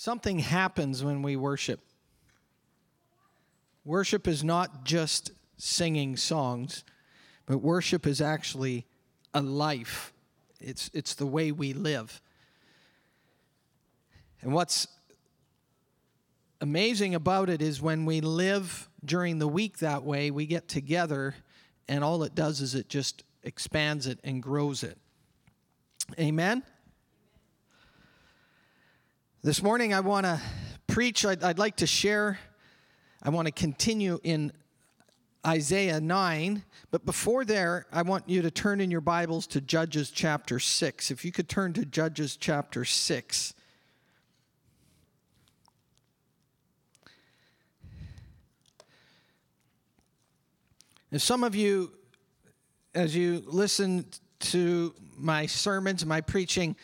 Something happens when we worship. Worship is not just singing songs, but worship is actually a life. It's, it's the way we live. And what's amazing about it is when we live during the week that way, we get together, and all it does is it just expands it and grows it. Amen? This morning, I want to preach, I'd, I'd like to share, I want to continue in Isaiah 9. But before there, I want you to turn in your Bibles to Judges chapter 6. If you could turn to Judges chapter 6. If some of you, as you listen to my sermons, my preaching,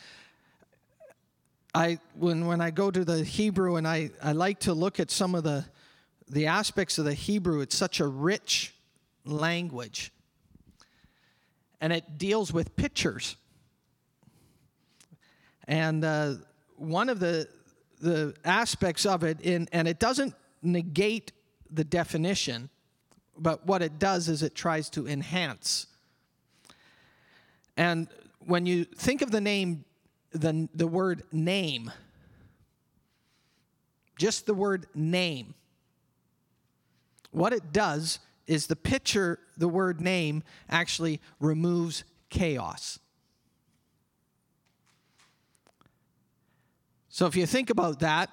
I when when I go to the Hebrew and I, I like to look at some of the the aspects of the Hebrew, it's such a rich language. And it deals with pictures. And uh, one of the the aspects of it in and it doesn't negate the definition, but what it does is it tries to enhance. And when you think of the name the, the word name, just the word name, what it does is the picture, the word name, actually removes chaos. So if you think about that,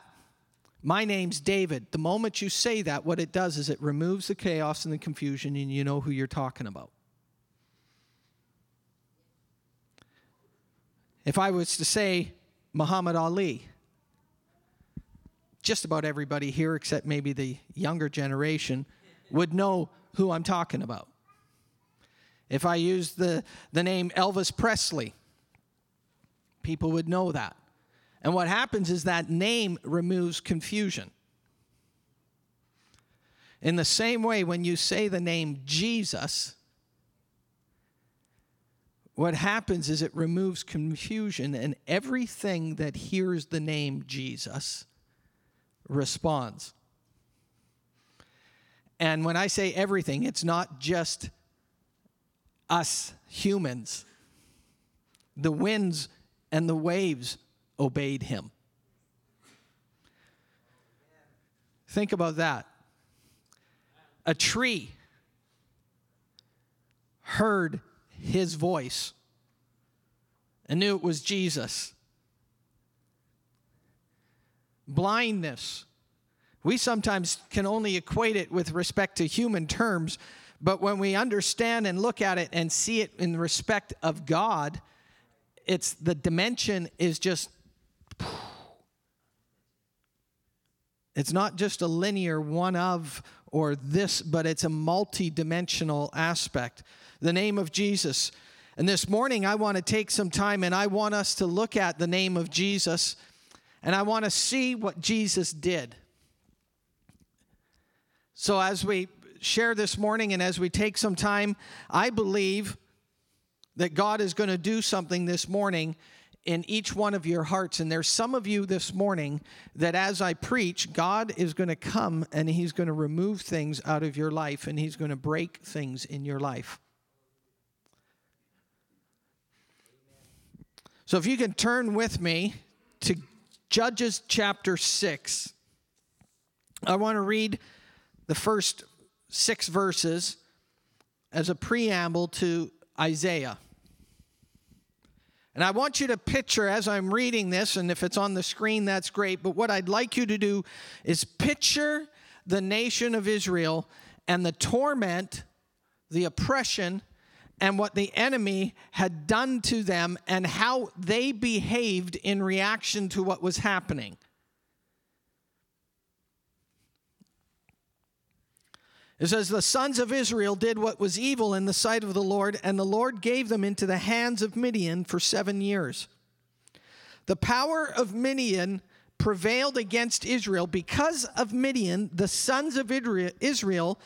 my name's David. The moment you say that, what it does is it removes the chaos and the confusion, and you know who you're talking about. If I was to say Muhammad Ali, just about everybody here, except maybe the younger generation, would know who I'm talking about. If I used the, the name Elvis Presley, people would know that. And what happens is that name removes confusion. In the same way, when you say the name Jesus, what happens is it removes confusion, and everything that hears the name Jesus responds. And when I say everything, it's not just us humans. The winds and the waves obeyed him. Think about that. A tree heard his voice and knew it was Jesus. Blindness. We sometimes can only equate it with respect to human terms, but when we understand and look at it and see it in respect of God, it's the dimension is just it's not just a linear one of or this, but it's a multi-dimensional aspect the name of Jesus. And this morning, I want to take some time and I want us to look at the name of Jesus and I want to see what Jesus did. So, as we share this morning and as we take some time, I believe that God is going to do something this morning in each one of your hearts. And there's some of you this morning that as I preach, God is going to come and He's going to remove things out of your life and He's going to break things in your life. So if you can turn with me to Judges chapter 6, I want to read the first six verses as a preamble to Isaiah. And I want you to picture as I'm reading this, and if it's on the screen, that's great. But what I'd like you to do is picture the nation of Israel and the torment, the oppression, and what the enemy had done to them and how they behaved in reaction to what was happening. It says, The sons of Israel did what was evil in the sight of the Lord, and the Lord gave them into the hands of Midian for seven years. The power of Midian prevailed against Israel. Because of Midian, the sons of Israel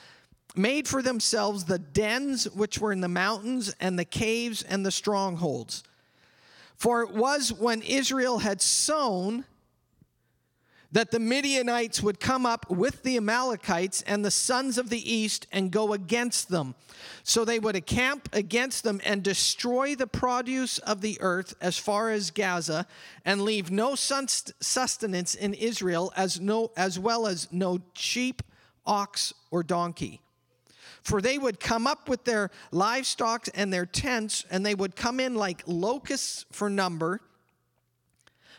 made for themselves the dens which were in the mountains and the caves and the strongholds. For it was when Israel had sown that the Midianites would come up with the Amalekites and the sons of the east and go against them. So they would encamp against them and destroy the produce of the earth as far as Gaza and leave no sustenance in Israel as no as well as no sheep, ox or donkey. For they would come up with their livestock and their tents and they would come in like locusts for number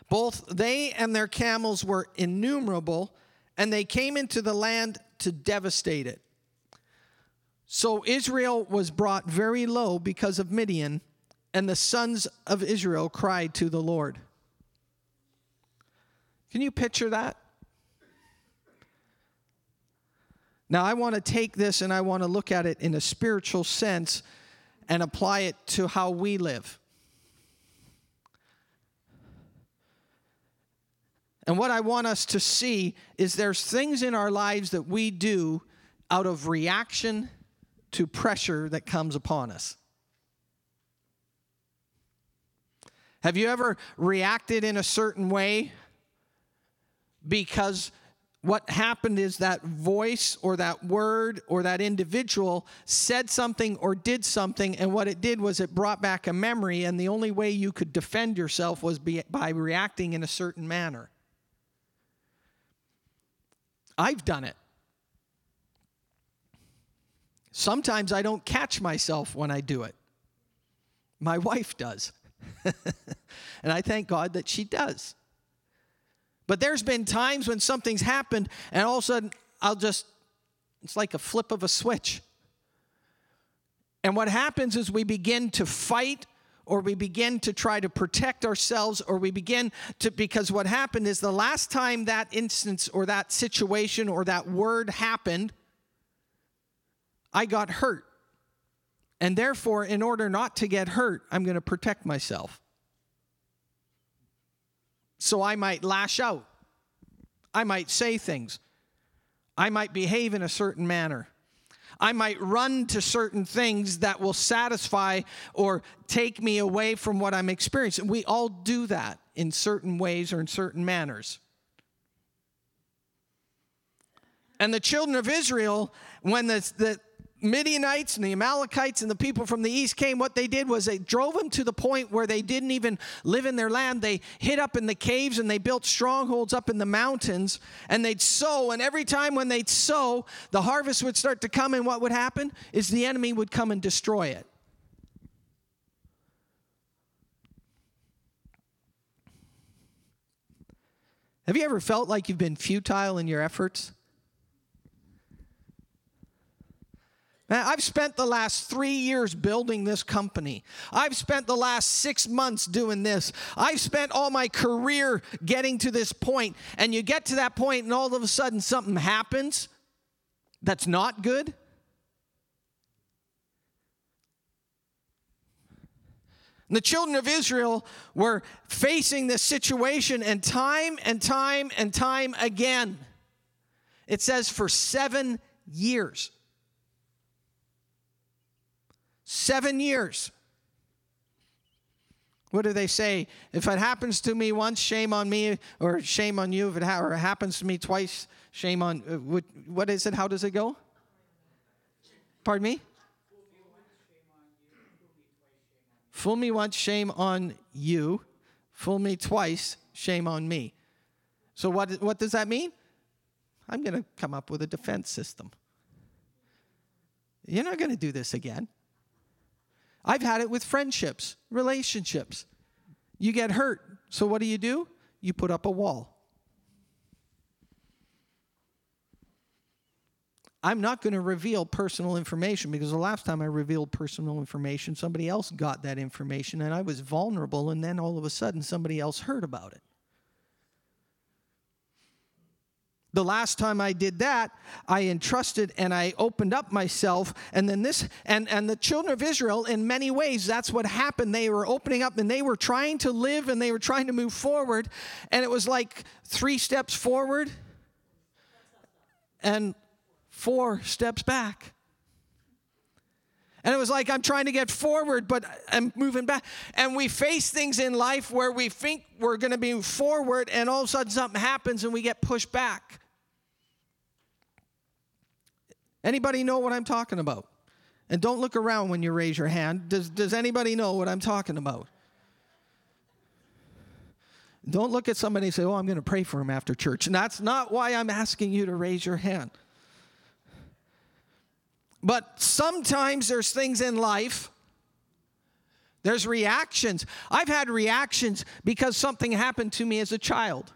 both they and their camels were innumerable, and they came into the land to devastate it. So Israel was brought very low because of Midian, and the sons of Israel cried to the Lord. Can you picture that? Now, I want to take this and I want to look at it in a spiritual sense and apply it to how we live. And what I want us to see is there's things in our lives that we do out of reaction to pressure that comes upon us. Have you ever reacted in a certain way because what happened is that voice or that word or that individual said something or did something, and what it did was it brought back a memory, and the only way you could defend yourself was by reacting in a certain manner? I've done it. Sometimes I don't catch myself when I do it. My wife does. and I thank God that she does. But there's been times when something's happened and all of a sudden I'll just, it's like a flip of a switch. And what happens is we begin to fight or we begin to try to protect ourselves, or we begin to, because what happened is the last time that instance or that situation or that word happened, I got hurt. And therefore, in order not to get hurt, I'm going to protect myself. So I might lash out. I might say things. I might behave in a certain manner. I might run to certain things that will satisfy or take me away from what I'm experiencing. We all do that in certain ways or in certain manners. And the children of Israel, when the, the, Midianites and the Amalekites and the people from the east came, what they did was they drove them to the point where they didn't even live in their land. They hid up in the caves and they built strongholds up in the mountains and they'd sow. And every time when they'd sow, the harvest would start to come, and what would happen is the enemy would come and destroy it. Have you ever felt like you've been futile in your efforts? Man, I've spent the last three years building this company. I've spent the last six months doing this. I've spent all my career getting to this point. And you get to that point, and all of a sudden something happens that's not good. And the children of Israel were facing this situation, and time and time and time again, it says for seven years. Seven years. What do they say? If it happens to me once, shame on me, or shame on you. If it, ha- or it happens to me twice, shame on. Uh, what, what is it? How does it go? Pardon me? Fool me once, shame on you. Fool me twice, shame on me. So, what, what does that mean? I'm going to come up with a defense system. You're not going to do this again. I've had it with friendships, relationships. You get hurt. So what do you do? You put up a wall. I'm not going to reveal personal information because the last time I revealed personal information, somebody else got that information and I was vulnerable, and then all of a sudden somebody else heard about it. The last time I did that, I entrusted and I opened up myself. And then this, and, and the children of Israel, in many ways, that's what happened. They were opening up and they were trying to live and they were trying to move forward. And it was like three steps forward and four steps back. And it was like I'm trying to get forward, but I'm moving back. And we face things in life where we think we're going to be forward, and all of a sudden something happens and we get pushed back. Anybody know what I'm talking about? And don't look around when you raise your hand. Does, does anybody know what I'm talking about? Don't look at somebody and say, Oh, I'm going to pray for him after church. And that's not why I'm asking you to raise your hand. But sometimes there's things in life, there's reactions. I've had reactions because something happened to me as a child.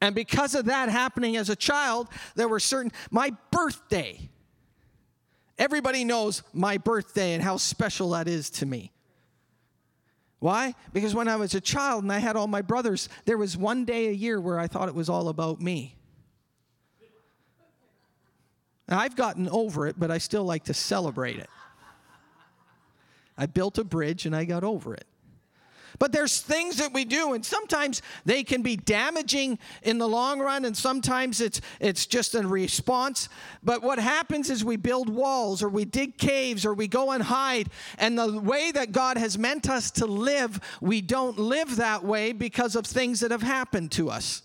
And because of that happening as a child, there were certain, my birthday, everybody knows my birthday and how special that is to me. Why? Because when I was a child and I had all my brothers, there was one day a year where I thought it was all about me. I've gotten over it, but I still like to celebrate it. I built a bridge and I got over it. But there's things that we do, and sometimes they can be damaging in the long run, and sometimes it's it's just a response. But what happens is we build walls, or we dig caves, or we go and hide. And the way that God has meant us to live, we don't live that way because of things that have happened to us.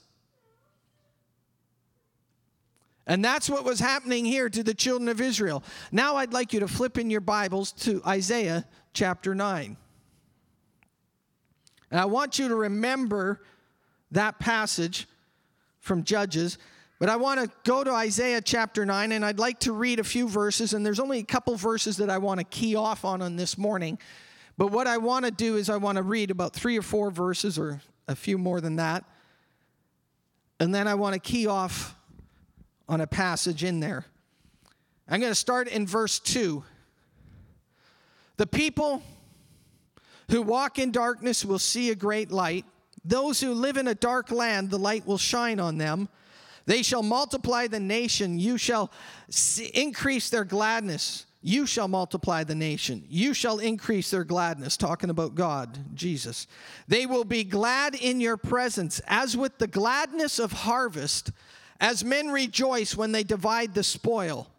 And that's what was happening here to the children of Israel. Now I'd like you to flip in your Bibles to Isaiah chapter 9. And I want you to remember that passage from Judges. But I want to go to Isaiah chapter 9, and I'd like to read a few verses. And there's only a couple verses that I want to key off on on this morning. But what I want to do is I want to read about three or four verses, or a few more than that. And then I want to key off on a passage in there. I'm going to start in verse 2. The people who walk in darkness will see a great light. Those who live in a dark land, the light will shine on them. They shall multiply the nation. You shall increase their gladness. You shall multiply the nation. You shall increase their gladness. Talking about God, Jesus. They will be glad in your presence, as with the gladness of harvest as men rejoice when they divide the spoil.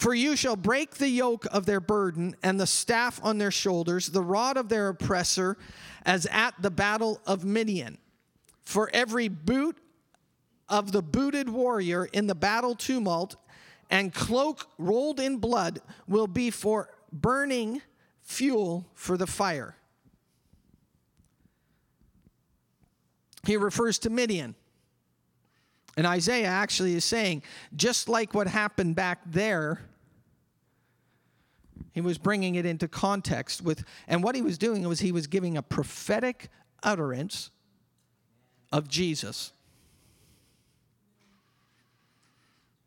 For you shall break the yoke of their burden and the staff on their shoulders, the rod of their oppressor, as at the battle of Midian. For every boot of the booted warrior in the battle tumult and cloak rolled in blood will be for burning fuel for the fire. He refers to Midian. And Isaiah actually is saying, just like what happened back there, he was bringing it into context with, and what he was doing was he was giving a prophetic utterance of Jesus.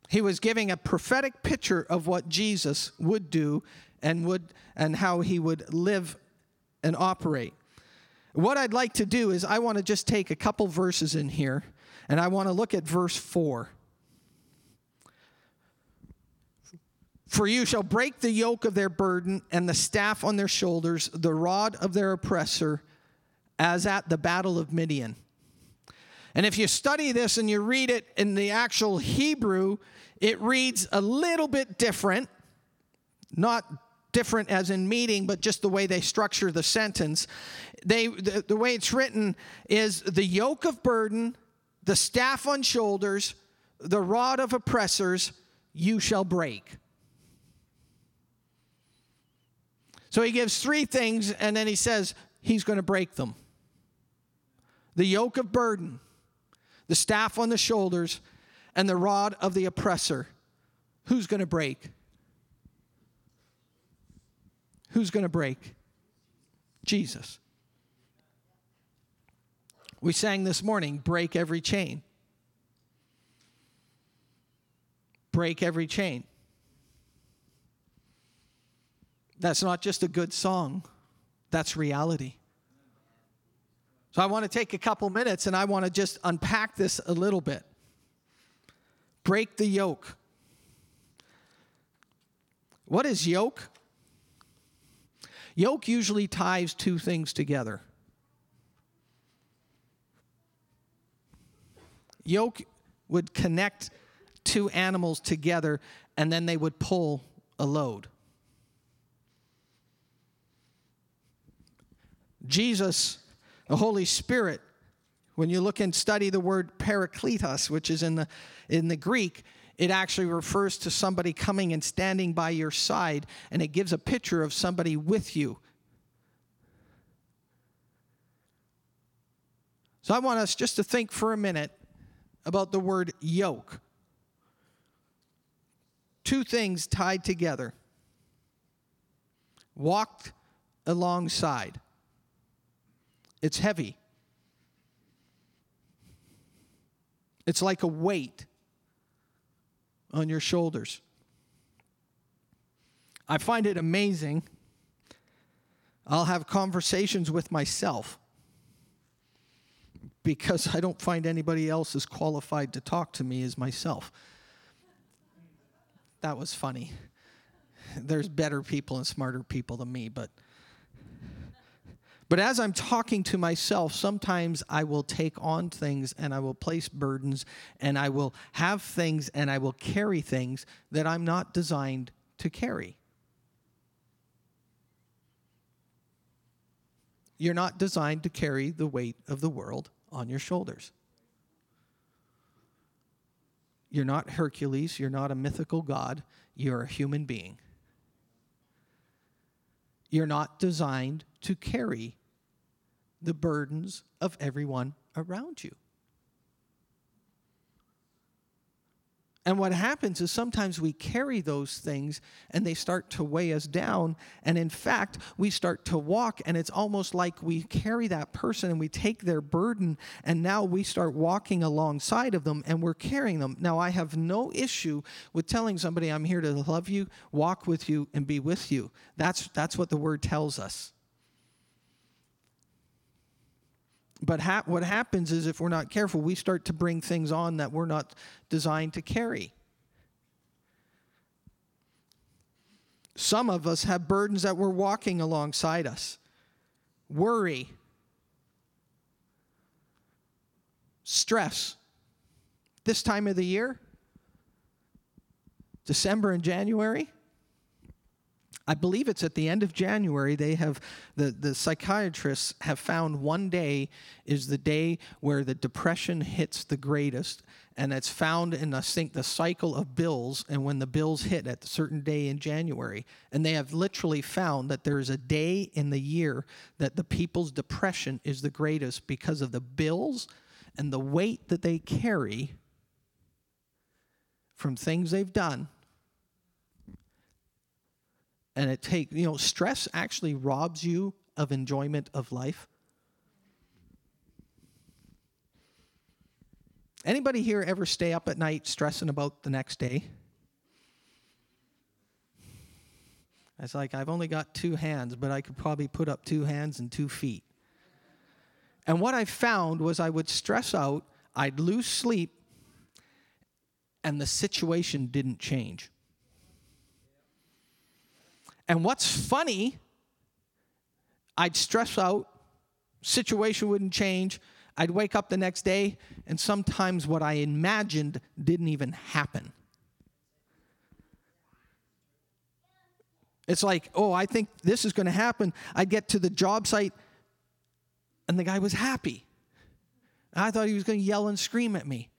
He was giving a prophetic picture of what Jesus would do and would and how he would live and operate. What I'd like to do is I want to just take a couple verses in here and I want to look at verse 4. For you shall break the yoke of their burden and the staff on their shoulders, the rod of their oppressor, as at the battle of Midian. And if you study this and you read it in the actual Hebrew, it reads a little bit different. Not different as in meeting, but just the way they structure the sentence. They, the, the way it's written is the yoke of burden the staff on shoulders, the rod of oppressors, you shall break. So he gives three things, and then he says he's going to break them the yoke of burden, the staff on the shoulders, and the rod of the oppressor. Who's going to break? Who's going to break? Jesus. We sang this morning, break every chain. Break every chain. That's not just a good song, that's reality. So I want to take a couple minutes and I want to just unpack this a little bit. Break the yoke. What is yoke? Yoke usually ties two things together yoke would connect two animals together and then they would pull a load. Jesus, the Holy Spirit, when you look and study the word parakletos, which is in the, in the Greek, it actually refers to somebody coming and standing by your side, and it gives a picture of somebody with you. So I want us just to think for a minute about the word yoke. Two things tied together walked alongside. It's heavy. It's like a weight on your shoulders. I find it amazing. I'll have conversations with myself because I don't find anybody else as qualified to talk to me as myself. That was funny. There's better people and smarter people than me, but but as I'm talking to myself, sometimes I will take on things and I will place burdens and I will have things and I will carry things that I'm not designed to carry. You're not designed to carry the weight of the world on your shoulders. You're not Hercules, you're not a mythical god, you're a human being. You're not designed to carry the burdens of everyone around you. And what happens is sometimes we carry those things and they start to weigh us down. And in fact, we start to walk, and it's almost like we carry that person and we take their burden, and now we start walking alongside of them and we're carrying them. Now, I have no issue with telling somebody, I'm here to love you, walk with you, and be with you. That's, that's what the word tells us. But ha- what happens is if we're not careful, we start to bring things on that we're not designed to carry. Some of us have burdens that we're walking alongside us worry, stress. This time of the year, December and January, I believe it's at the end of January. They have the, the psychiatrists have found one day is the day where the depression hits the greatest, and it's found in I think the cycle of bills, and when the bills hit at a certain day in January, and they have literally found that there is a day in the year that the people's depression is the greatest because of the bills and the weight that they carry from things they've done and it take you know stress actually robs you of enjoyment of life. Anybody here ever stay up at night stressing about the next day? It's like i've only got two hands but i could probably put up two hands and two feet. And what i found was i would stress out i'd lose sleep and the situation didn't change and what's funny, I'd stress out, situation wouldn't change. I'd wake up the next day, and sometimes what I imagined didn't even happen. It's like, oh, I think this is going to happen. I'd get to the job site, and the guy was happy. I thought he was going to yell and scream at me.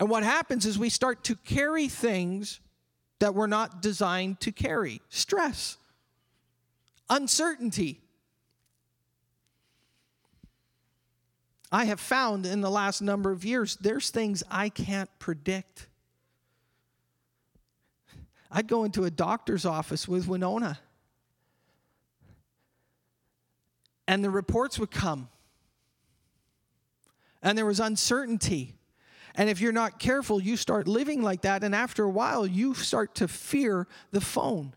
And what happens is we start to carry things that we're not designed to carry stress, uncertainty. I have found in the last number of years, there's things I can't predict. I'd go into a doctor's office with Winona, and the reports would come, and there was uncertainty. And if you're not careful, you start living like that. And after a while, you start to fear the phone.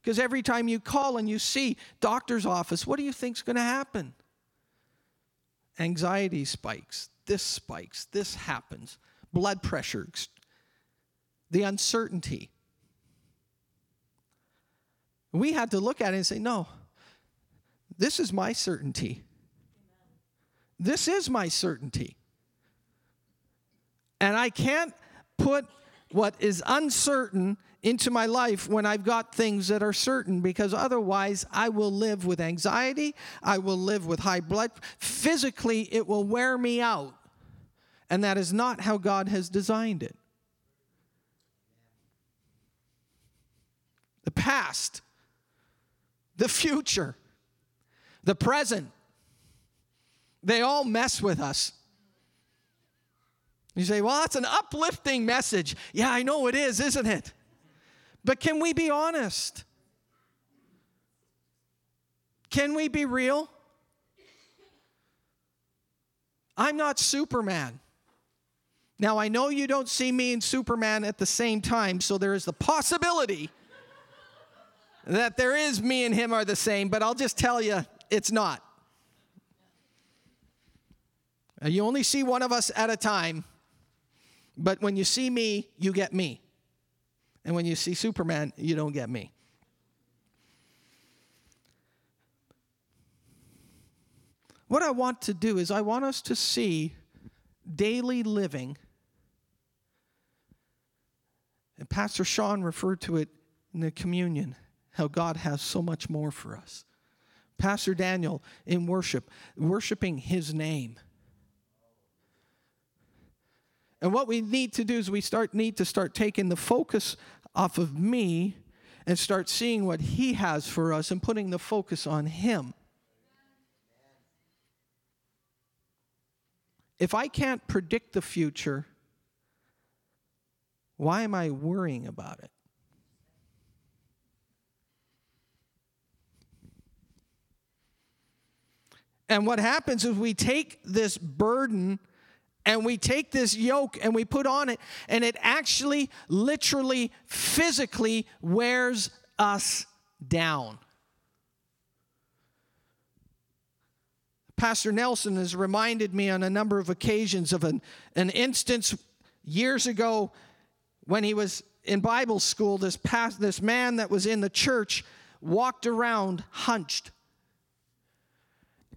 Because every time you call and you see doctor's office, what do you think's going to happen? Anxiety spikes, this spikes, this happens, blood pressure, the uncertainty. We had to look at it and say, no, this is my certainty. This is my certainty. And I can't put what is uncertain into my life when I've got things that are certain because otherwise I will live with anxiety, I will live with high blood. Physically, it will wear me out. And that is not how God has designed it. The past, the future, the present, they all mess with us. You say, well, that's an uplifting message. Yeah, I know it is, isn't it? But can we be honest? Can we be real? I'm not Superman. Now, I know you don't see me and Superman at the same time, so there is the possibility that there is me and him are the same, but I'll just tell you, it's not. You only see one of us at a time, but when you see me, you get me. And when you see Superman, you don't get me. What I want to do is, I want us to see daily living. And Pastor Sean referred to it in the communion, how God has so much more for us. Pastor Daniel in worship, worshiping his name. And what we need to do is we start need to start taking the focus off of me and start seeing what he has for us and putting the focus on him. If I can't predict the future, why am I worrying about it? And what happens is we take this burden and we take this yoke and we put on it, and it actually, literally, physically wears us down. Pastor Nelson has reminded me on a number of occasions of an, an instance years ago when he was in Bible school. This, past, this man that was in the church walked around hunched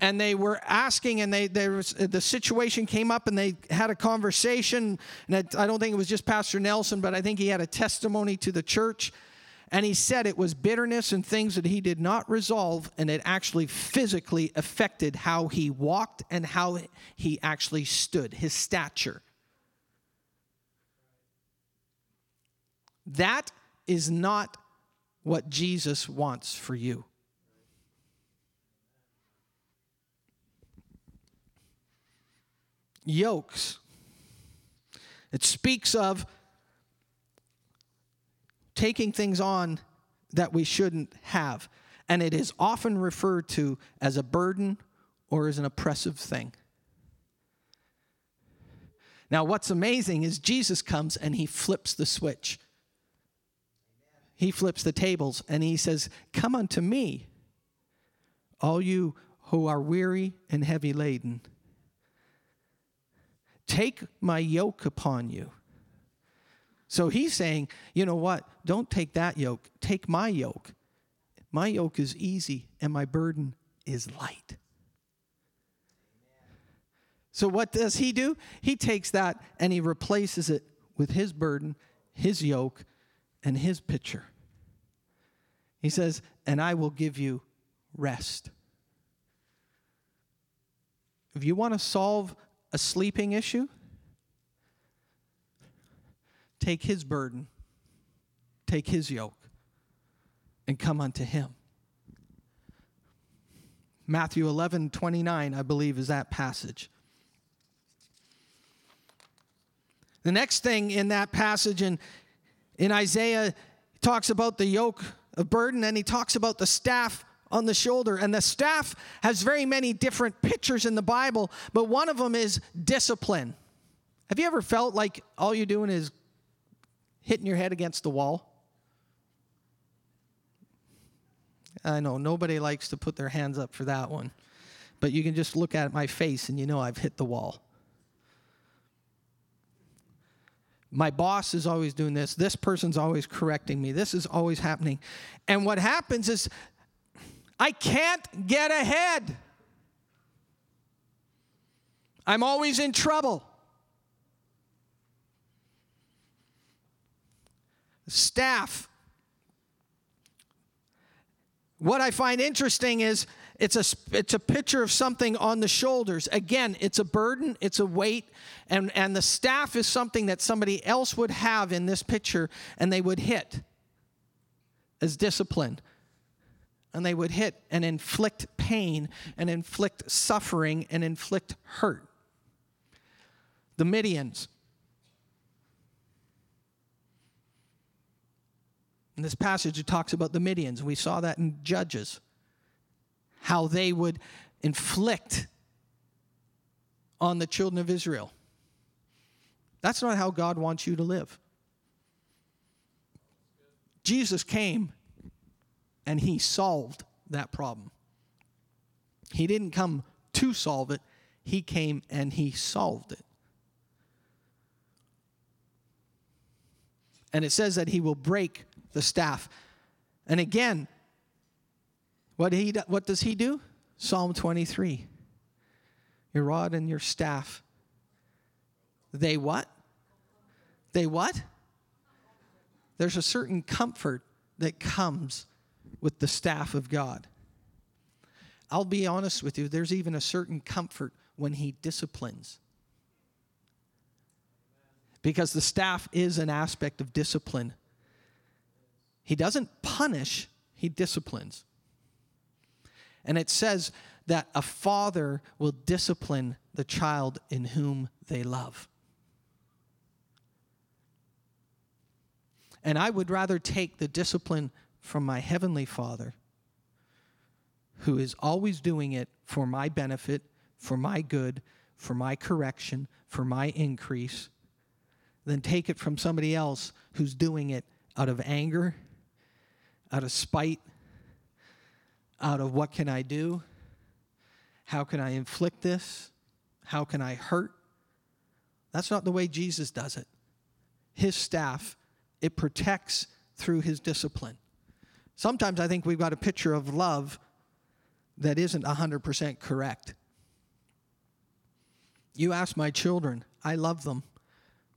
and they were asking and they there was the situation came up and they had a conversation and i don't think it was just pastor nelson but i think he had a testimony to the church and he said it was bitterness and things that he did not resolve and it actually physically affected how he walked and how he actually stood his stature. That is not what jesus wants for you yokes. It speaks of taking things on that we shouldn't have. And it is often referred to as a burden or as an oppressive thing. Now, what's amazing is Jesus comes and he flips the switch. He flips the tables and he says, Come unto me, all you who are weary and heavy laden, Take my yoke upon you. So he's saying, you know what? Don't take that yoke. Take my yoke. My yoke is easy and my burden is light. So what does he do? He takes that and he replaces it with his burden, his yoke, and his pitcher. He says, and I will give you rest. If you want to solve a sleeping issue, take his burden, take his yoke, and come unto him. Matthew 11, 29, I believe, is that passage. The next thing in that passage in, in Isaiah talks about the yoke of burden and he talks about the staff on the shoulder. And the staff has very many different pictures in the Bible, but one of them is discipline. Have you ever felt like all you're doing is hitting your head against the wall? I know nobody likes to put their hands up for that one, but you can just look at my face and you know I've hit the wall. My boss is always doing this. This person's always correcting me. This is always happening. And what happens is I can't get ahead. I'm always in trouble. Staff. What I find interesting is it's a, it's a picture of something on the shoulders. Again, it's a burden, it's a weight, and, and the staff is something that somebody else would have in this picture and they would hit as discipline and they would hit and inflict pain and inflict suffering and inflict hurt. The Midians. In this passage, it talks about the Midians. We saw that in Judges how they would inflict on the children of Israel. That's not how God wants you to live. Jesus came and he solved that problem. He didn't come to solve it, he came and he solved it. And it says that he will break the staff. And again, what, he, what does he do? Psalm 23. Your rod and your staff. They what? They what? There's a certain comfort that comes with the staff of God. I'll be honest with you, there's even a certain comfort when he disciplines. Because the staff is an aspect of discipline. He doesn't punish, he disciplines. And it says that a father will discipline the child in whom they love. And I would rather take the discipline from my heavenly Father, who is always doing it for my benefit, for my good, for my correction, for my increase, than take it from somebody else who's doing it out of anger, out of spite, out of what can I do? How can I inflict this? How can I hurt? That's not the way Jesus does it. His staff, it protects through his discipline. Sometimes I think we've got a picture of love that isn't 100% correct. You ask my children, I love them,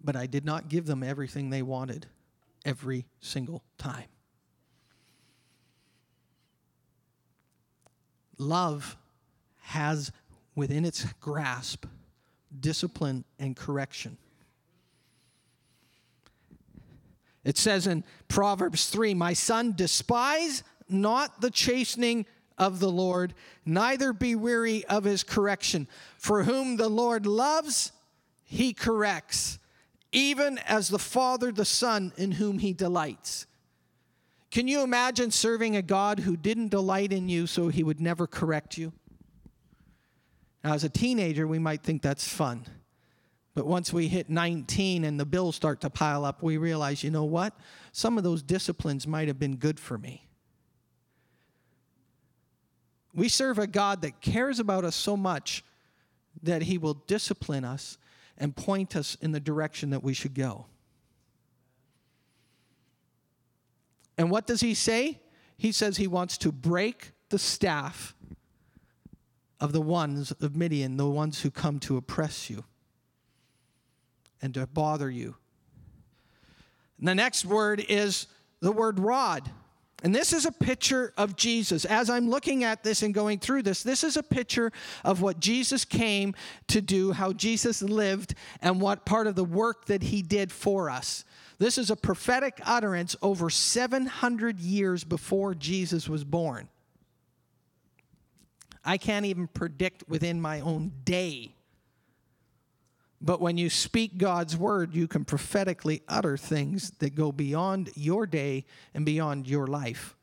but I did not give them everything they wanted every single time. Love has within its grasp discipline and correction. It says in Proverbs 3 My son, despise not the chastening of the Lord, neither be weary of his correction. For whom the Lord loves, he corrects, even as the Father the Son in whom he delights. Can you imagine serving a God who didn't delight in you so he would never correct you? Now, as a teenager, we might think that's fun. But once we hit 19 and the bills start to pile up, we realize, you know what? Some of those disciplines might have been good for me. We serve a God that cares about us so much that he will discipline us and point us in the direction that we should go. And what does he say? He says he wants to break the staff of the ones of Midian, the ones who come to oppress you and to bother you. And the next word is the word rod. And this is a picture of Jesus. As I'm looking at this and going through this, this is a picture of what Jesus came to do, how Jesus lived, and what part of the work that he did for us. This is a prophetic utterance over 700 years before Jesus was born. I can't even predict within my own day. But when you speak God's word, you can prophetically utter things that go beyond your day and beyond your life.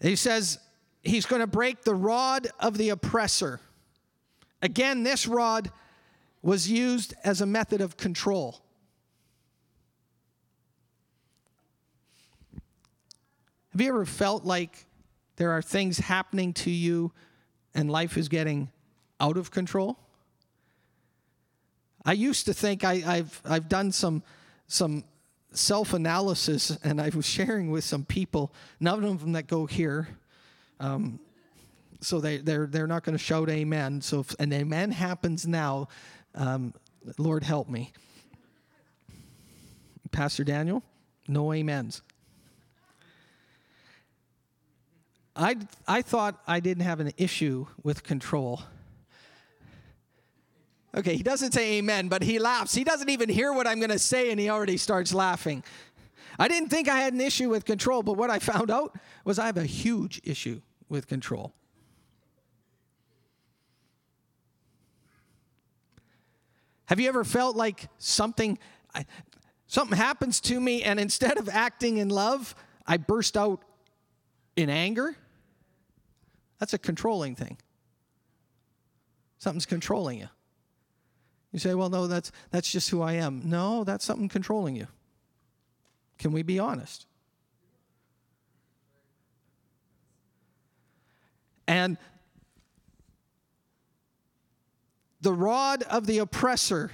He says he's going to break the rod of the oppressor. Again, this rod was used as a method of control. Have you ever felt like there are things happening to you and life is getting out of control? I used to think I, have I've done some, some self analysis and I was sharing with some people, none of them that go here. Um, so they, they're, they're not going to shout amen. So if an amen happens now, um, Lord help me. Pastor Daniel, no amens. I, I thought I didn't have an issue with control. Okay, he doesn't say amen, but he laughs. He doesn't even hear what I'm going to say, and he already starts laughing. I didn't think I had an issue with control, but what I found out was I have a huge issue with control. Have you ever felt like something something happens to me and instead of acting in love, I burst out in anger? That's a controlling thing. Something's controlling you. You say, "Well, no, that's that's just who I am." No, that's something controlling you. Can we be honest? And the rod of the oppressor.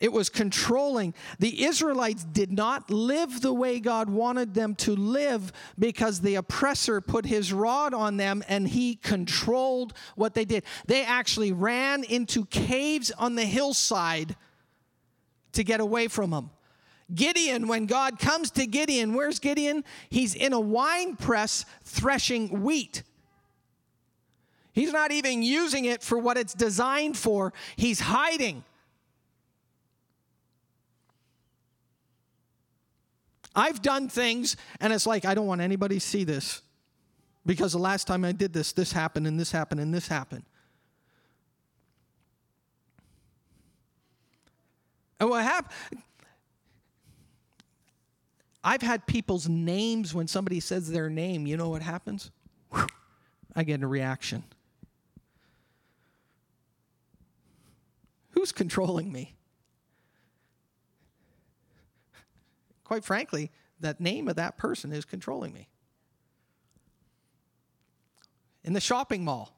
It was controlling. The Israelites did not live the way God wanted them to live because the oppressor put his rod on them and he controlled what they did. They actually ran into caves on the hillside to get away from him. Gideon, when God comes to Gideon, where's Gideon? He's in a wine press threshing wheat. He's not even using it for what it's designed for, he's hiding. I've done things, and it's like, I don't want anybody to see this. Because the last time I did this, this happened, and this happened, and this happened. And what happened? I've had people's names when somebody says their name, you know what happens? I get a reaction. Who's controlling me? Quite frankly, that name of that person is controlling me. In the shopping mall,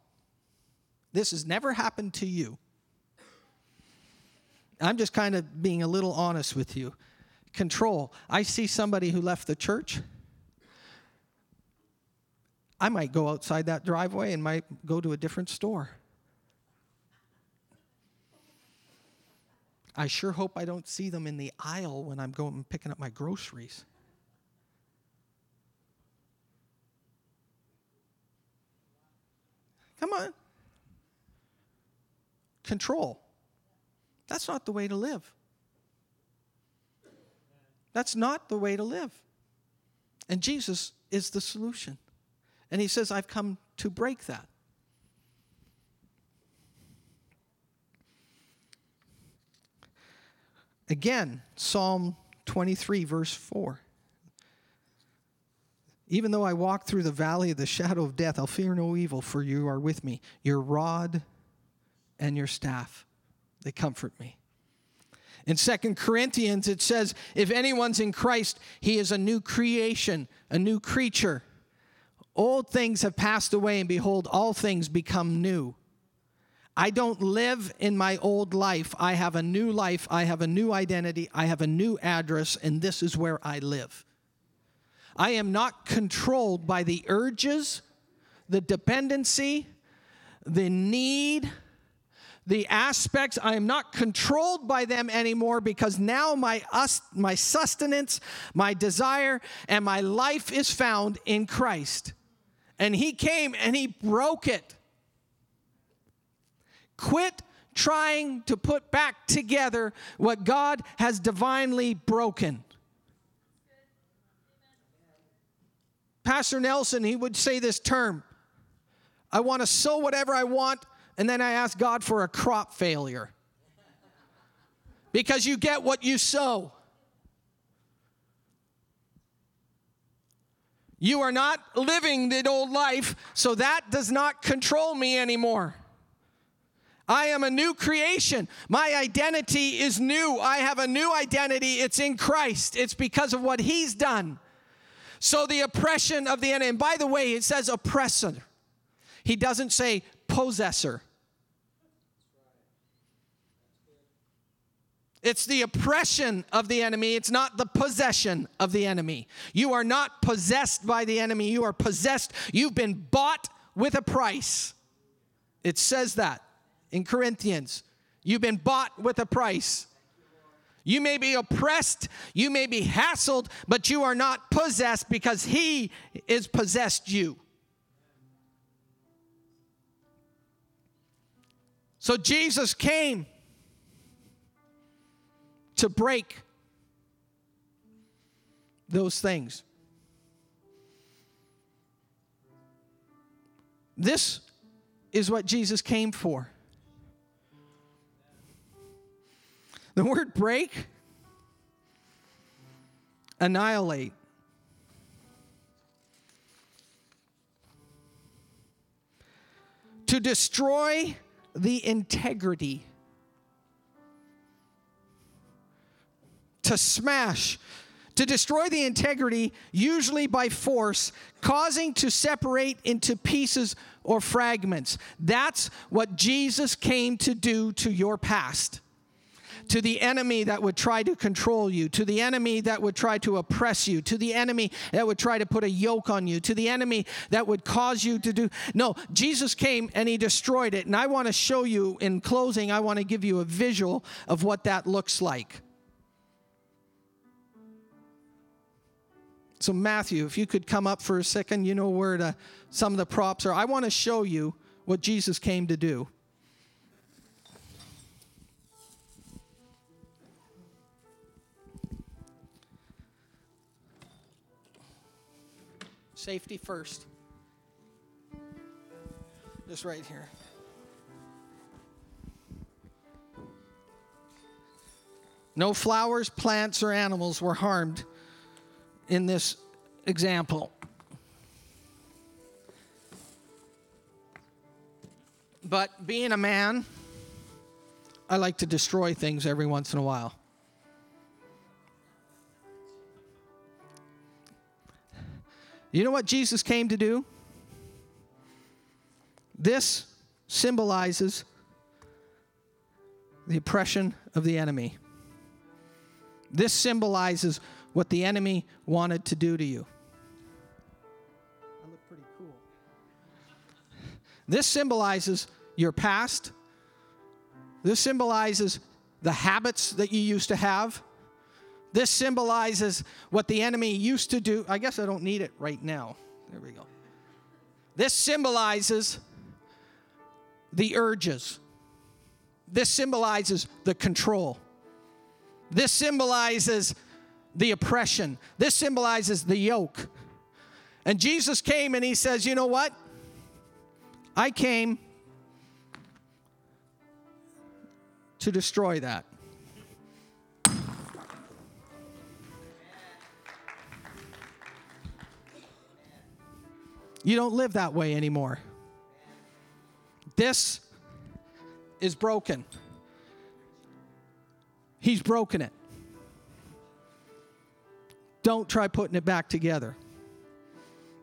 this has never happened to you. I'm just kind of being a little honest with you. Control. I see somebody who left the church. I might go outside that driveway and might go to a different store. I sure hope I don't see them in the aisle when I'm going and picking up my groceries. Come on. Control. That's not the way to live. That's not the way to live. And Jesus is the solution. And he says, I've come to break that. Again, Psalm 23, verse 4. Even though I walk through the valley of the shadow of death, I'll fear no evil, for you are with me. Your rod and your staff, they comfort me. In Second Corinthians, it says, If anyone's in Christ, he is a new creation, a new creature. Old things have passed away, and behold, all things become new. I don't live in my old life. I have a new life. I have a new identity. I have a new address, and this is where I live. I am not controlled by the urges, the dependency, the need, the aspects. I am not controlled by them anymore because now my, us, my sustenance, my desire, and my life is found in Christ. And He came and He broke it. Quit trying to put back together what God has divinely broken. Pastor Nelson, he would say this term I want to sow whatever I want, and then I ask God for a crop failure. Because you get what you sow. You are not living the old life, so that does not control me anymore. I am a new creation. My identity is new. I have a new identity. It's in Christ, it's because of what He's done. So the oppression of the enemy, and by the way, it says oppressor, He doesn't say possessor. It's the oppression of the enemy. It's not the possession of the enemy. You are not possessed by the enemy. You are possessed. You've been bought with a price. It says that in Corinthians. You've been bought with a price. You may be oppressed, you may be hassled, but you are not possessed because He is possessed you. So Jesus came to break those things. This is what Jesus came for. The word break, annihilate. To destroy the integrity. To smash to destroy the integrity, usually by force, causing to separate into pieces or fragments. That's what Jesus came to do to your past to the enemy that would try to control you, to the enemy that would try to oppress you, to the enemy that would try to put a yoke on you, to the enemy that would cause you to do. No, Jesus came and he destroyed it. And I want to show you in closing, I want to give you a visual of what that looks like. So, Matthew, if you could come up for a second, you know where the, some of the props are. I want to show you what Jesus came to do. Safety first. Just right here. No flowers, plants, or animals were harmed in this example. But being a man, I like to destroy things every once in a while. You know what Jesus came to do? This symbolizes the oppression of the enemy. This symbolizes what the enemy wanted to do to you. I look pretty cool. This symbolizes your past. This symbolizes the habits that you used to have. This symbolizes what the enemy used to do. I guess I don't need it right now. There we go. This symbolizes the urges. This symbolizes the control. This symbolizes the oppression. This symbolizes the yoke. And Jesus came and he says, You know what? I came to destroy that. You don't live that way anymore. This is broken. He's broken it. Don't try putting it back together.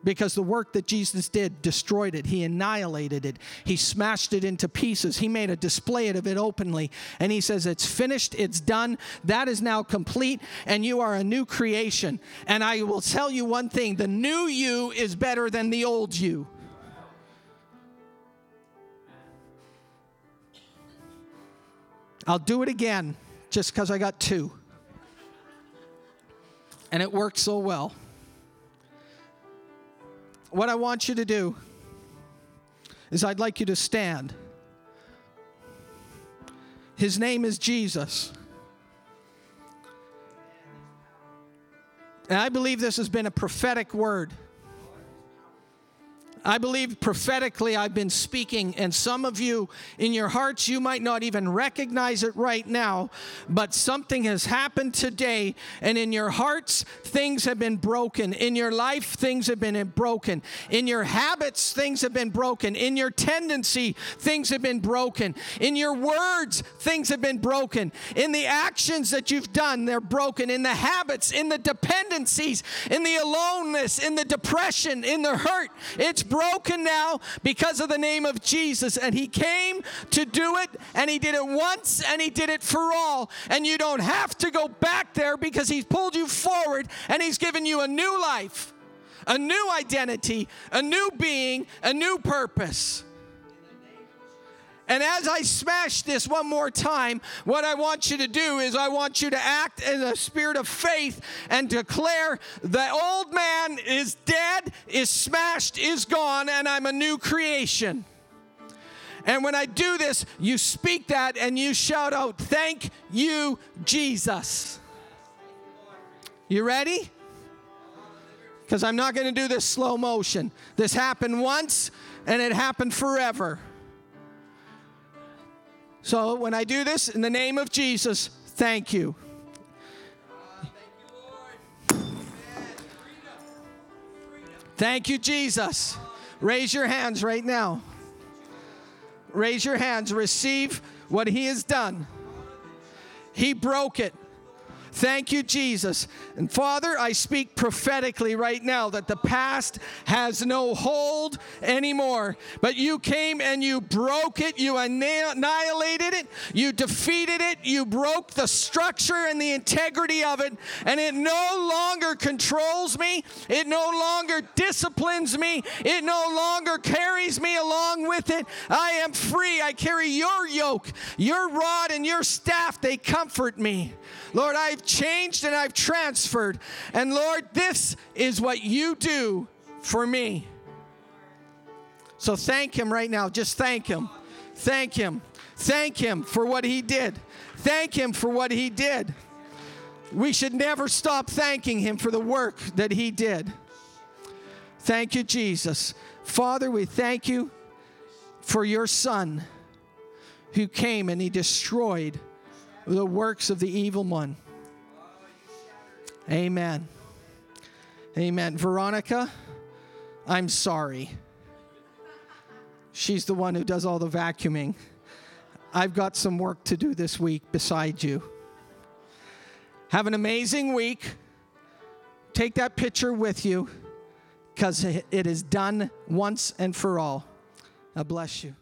Because the work that Jesus did destroyed it. He annihilated it. He smashed it into pieces. He made a display of it openly. And he says, It's finished. It's done. That is now complete. And you are a new creation. And I will tell you one thing the new you is better than the old you. I'll do it again just because I got two and it worked so well. What I want you to do is I'd like you to stand. His name is Jesus. And I believe this has been a prophetic word. I believe prophetically I've been speaking, and some of you in your hearts, you might not even recognize it right now, but something has happened today, and in your hearts, things have been broken. In your life, things have been broken. In your habits, things have been broken. In your tendency, things have been broken. In your words, things have been broken. In the actions that you've done, they're broken. In the habits, in the dependencies, in the aloneness, in the depression, in the hurt, it's broken now because of the name of Jesus. And He came to do it, and He did it once, and He did it for all. And you don't have to go back there because He's pulled you forward and He's given you a new life, a new identity, a new being, a new purpose. And as I smash this one more time, what I want you to do is I want you to act in a spirit of faith and declare the old man is dead, is smashed, is gone, and I'm a new creation. And when I do this, you speak that and you shout out, Thank you, Jesus. You ready? Because I'm not going to do this slow motion. This happened once and it happened forever. So when I do this in the name of Jesus, thank you. Thank you, Jesus. Raise your hands right now. Raise your hands. Receive what He has done. He broke it. Thank you, Jesus. And Father, I speak prophetically right now that the past has no hold anymore. But you came and you broke it, you annihilated it, you defeated it, you broke the structure and the integrity of it, and it no longer controls me, it no longer disciplines me, it no longer carries me along with it. I am free. I carry your yoke, your rod, and your staff, they comfort me. Lord, I've changed and I've transferred. And Lord, this is what you do for me. So thank Him right now. Just thank Him. Thank Him. Thank Him for what He did. Thank Him for what He did. We should never stop thanking Him for the work that He did. Thank you, Jesus. Father, we thank you for your Son who came and He destroyed the works of the evil one. Amen. Amen. Veronica, I'm sorry. She's the one who does all the vacuuming. I've got some work to do this week beside you. Have an amazing week. Take that picture with you because it is done once and for all. I bless you.